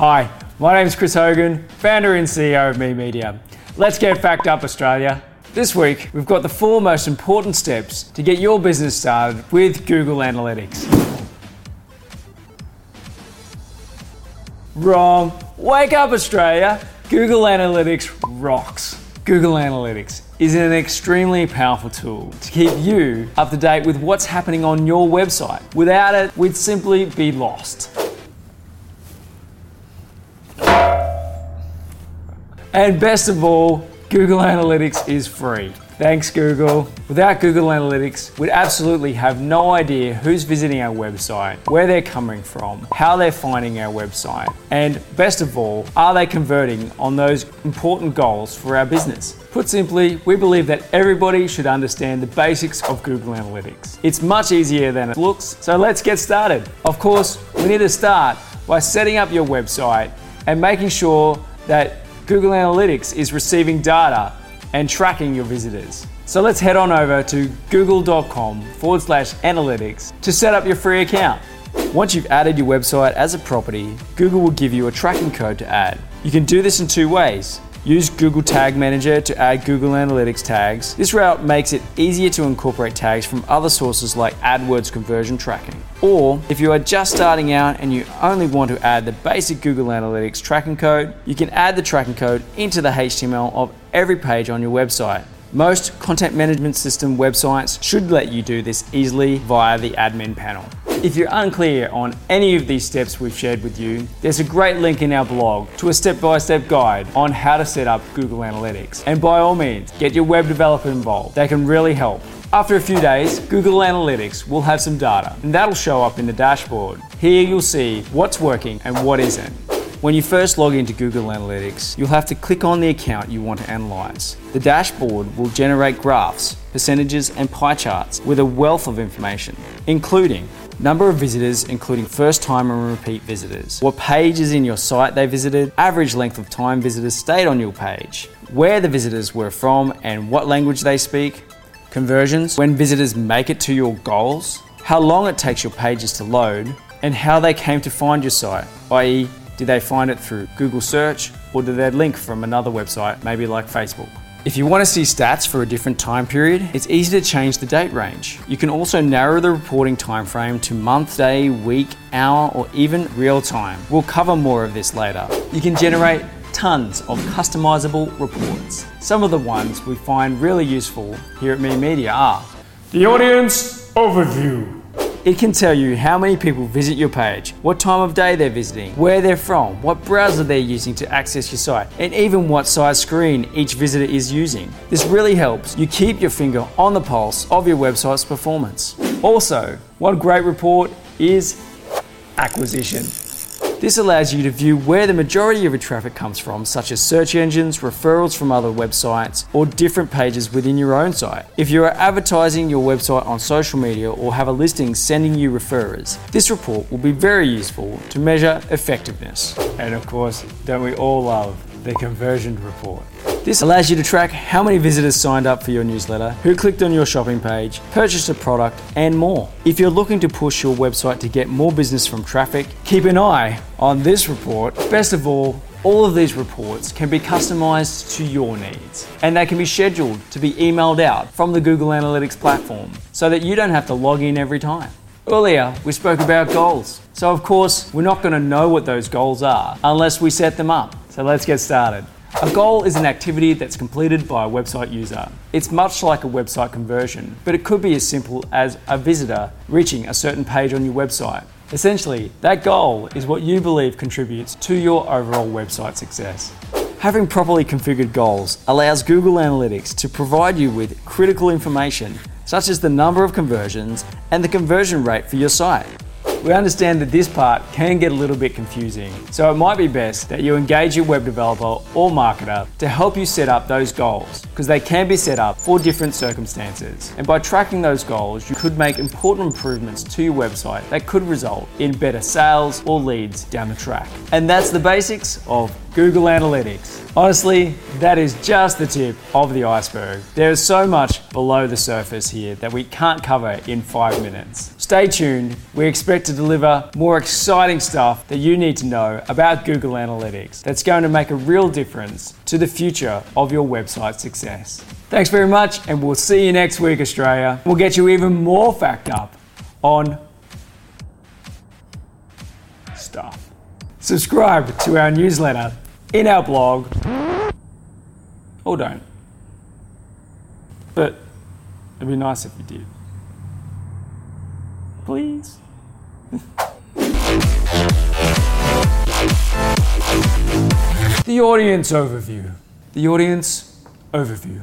Hi, my name is Chris Hogan, founder and CEO of Me Media. Let's get fact up, Australia. This week, we've got the four most important steps to get your business started with Google Analytics. Wrong. Wake up, Australia. Google Analytics rocks. Google Analytics is an extremely powerful tool to keep you up to date with what's happening on your website. Without it, we'd simply be lost. And best of all, Google Analytics is free. Thanks, Google. Without Google Analytics, we'd absolutely have no idea who's visiting our website, where they're coming from, how they're finding our website, and best of all, are they converting on those important goals for our business? Put simply, we believe that everybody should understand the basics of Google Analytics. It's much easier than it looks, so let's get started. Of course, we need to start by setting up your website and making sure that Google Analytics is receiving data and tracking your visitors. So let's head on over to google.com forward slash analytics to set up your free account. Once you've added your website as a property, Google will give you a tracking code to add. You can do this in two ways. Use Google Tag Manager to add Google Analytics tags. This route makes it easier to incorporate tags from other sources like AdWords conversion tracking. Or if you are just starting out and you only want to add the basic Google Analytics tracking code, you can add the tracking code into the HTML of every page on your website. Most content management system websites should let you do this easily via the admin panel. If you're unclear on any of these steps we've shared with you, there's a great link in our blog to a step by step guide on how to set up Google Analytics. And by all means, get your web developer involved, they can really help. After a few days, Google Analytics will have some data, and that'll show up in the dashboard. Here you'll see what's working and what isn't. When you first log into Google Analytics, you'll have to click on the account you want to analyze. The dashboard will generate graphs, percentages, and pie charts with a wealth of information, including number of visitors, including first time and repeat visitors, what pages in your site they visited, average length of time visitors stayed on your page, where the visitors were from and what language they speak, conversions, when visitors make it to your goals, how long it takes your pages to load, and how they came to find your site, i.e., did they find it through Google search or did they link from another website, maybe like Facebook? If you want to see stats for a different time period, it's easy to change the date range. You can also narrow the reporting time frame to month, day, week, hour, or even real time. We'll cover more of this later. You can generate tons of customizable reports. Some of the ones we find really useful here at Me Media are the audience overview. It can tell you how many people visit your page, what time of day they're visiting, where they're from, what browser they're using to access your site, and even what size screen each visitor is using. This really helps you keep your finger on the pulse of your website's performance. Also, one great report is acquisition. This allows you to view where the majority of your traffic comes from, such as search engines, referrals from other websites, or different pages within your own site. If you are advertising your website on social media or have a listing sending you referrers, this report will be very useful to measure effectiveness. And of course, don't we all love the conversion report? This allows you to track how many visitors signed up for your newsletter, who clicked on your shopping page, purchased a product, and more. If you're looking to push your website to get more business from traffic, keep an eye on this report. Best of all, all of these reports can be customized to your needs and they can be scheduled to be emailed out from the Google Analytics platform so that you don't have to log in every time. Earlier, we spoke about goals. So, of course, we're not going to know what those goals are unless we set them up. So, let's get started. A goal is an activity that's completed by a website user. It's much like a website conversion, but it could be as simple as a visitor reaching a certain page on your website. Essentially, that goal is what you believe contributes to your overall website success. Having properly configured goals allows Google Analytics to provide you with critical information such as the number of conversions and the conversion rate for your site. We understand that this part can get a little bit confusing, so it might be best that you engage your web developer or marketer to help you set up those goals, because they can be set up for different circumstances. And by tracking those goals, you could make important improvements to your website that could result in better sales or leads down the track. And that's the basics of Google Analytics. Honestly, that is just the tip of the iceberg. There is so much below the surface here that we can't cover in five minutes. Stay tuned, we expect to deliver more exciting stuff that you need to know about Google Analytics that's going to make a real difference to the future of your website success. Thanks very much, and we'll see you next week, Australia. We'll get you even more fact up on stuff. Subscribe to our newsletter in our blog, or don't. But it'd be nice if you did. Please. the audience overview. The audience overview.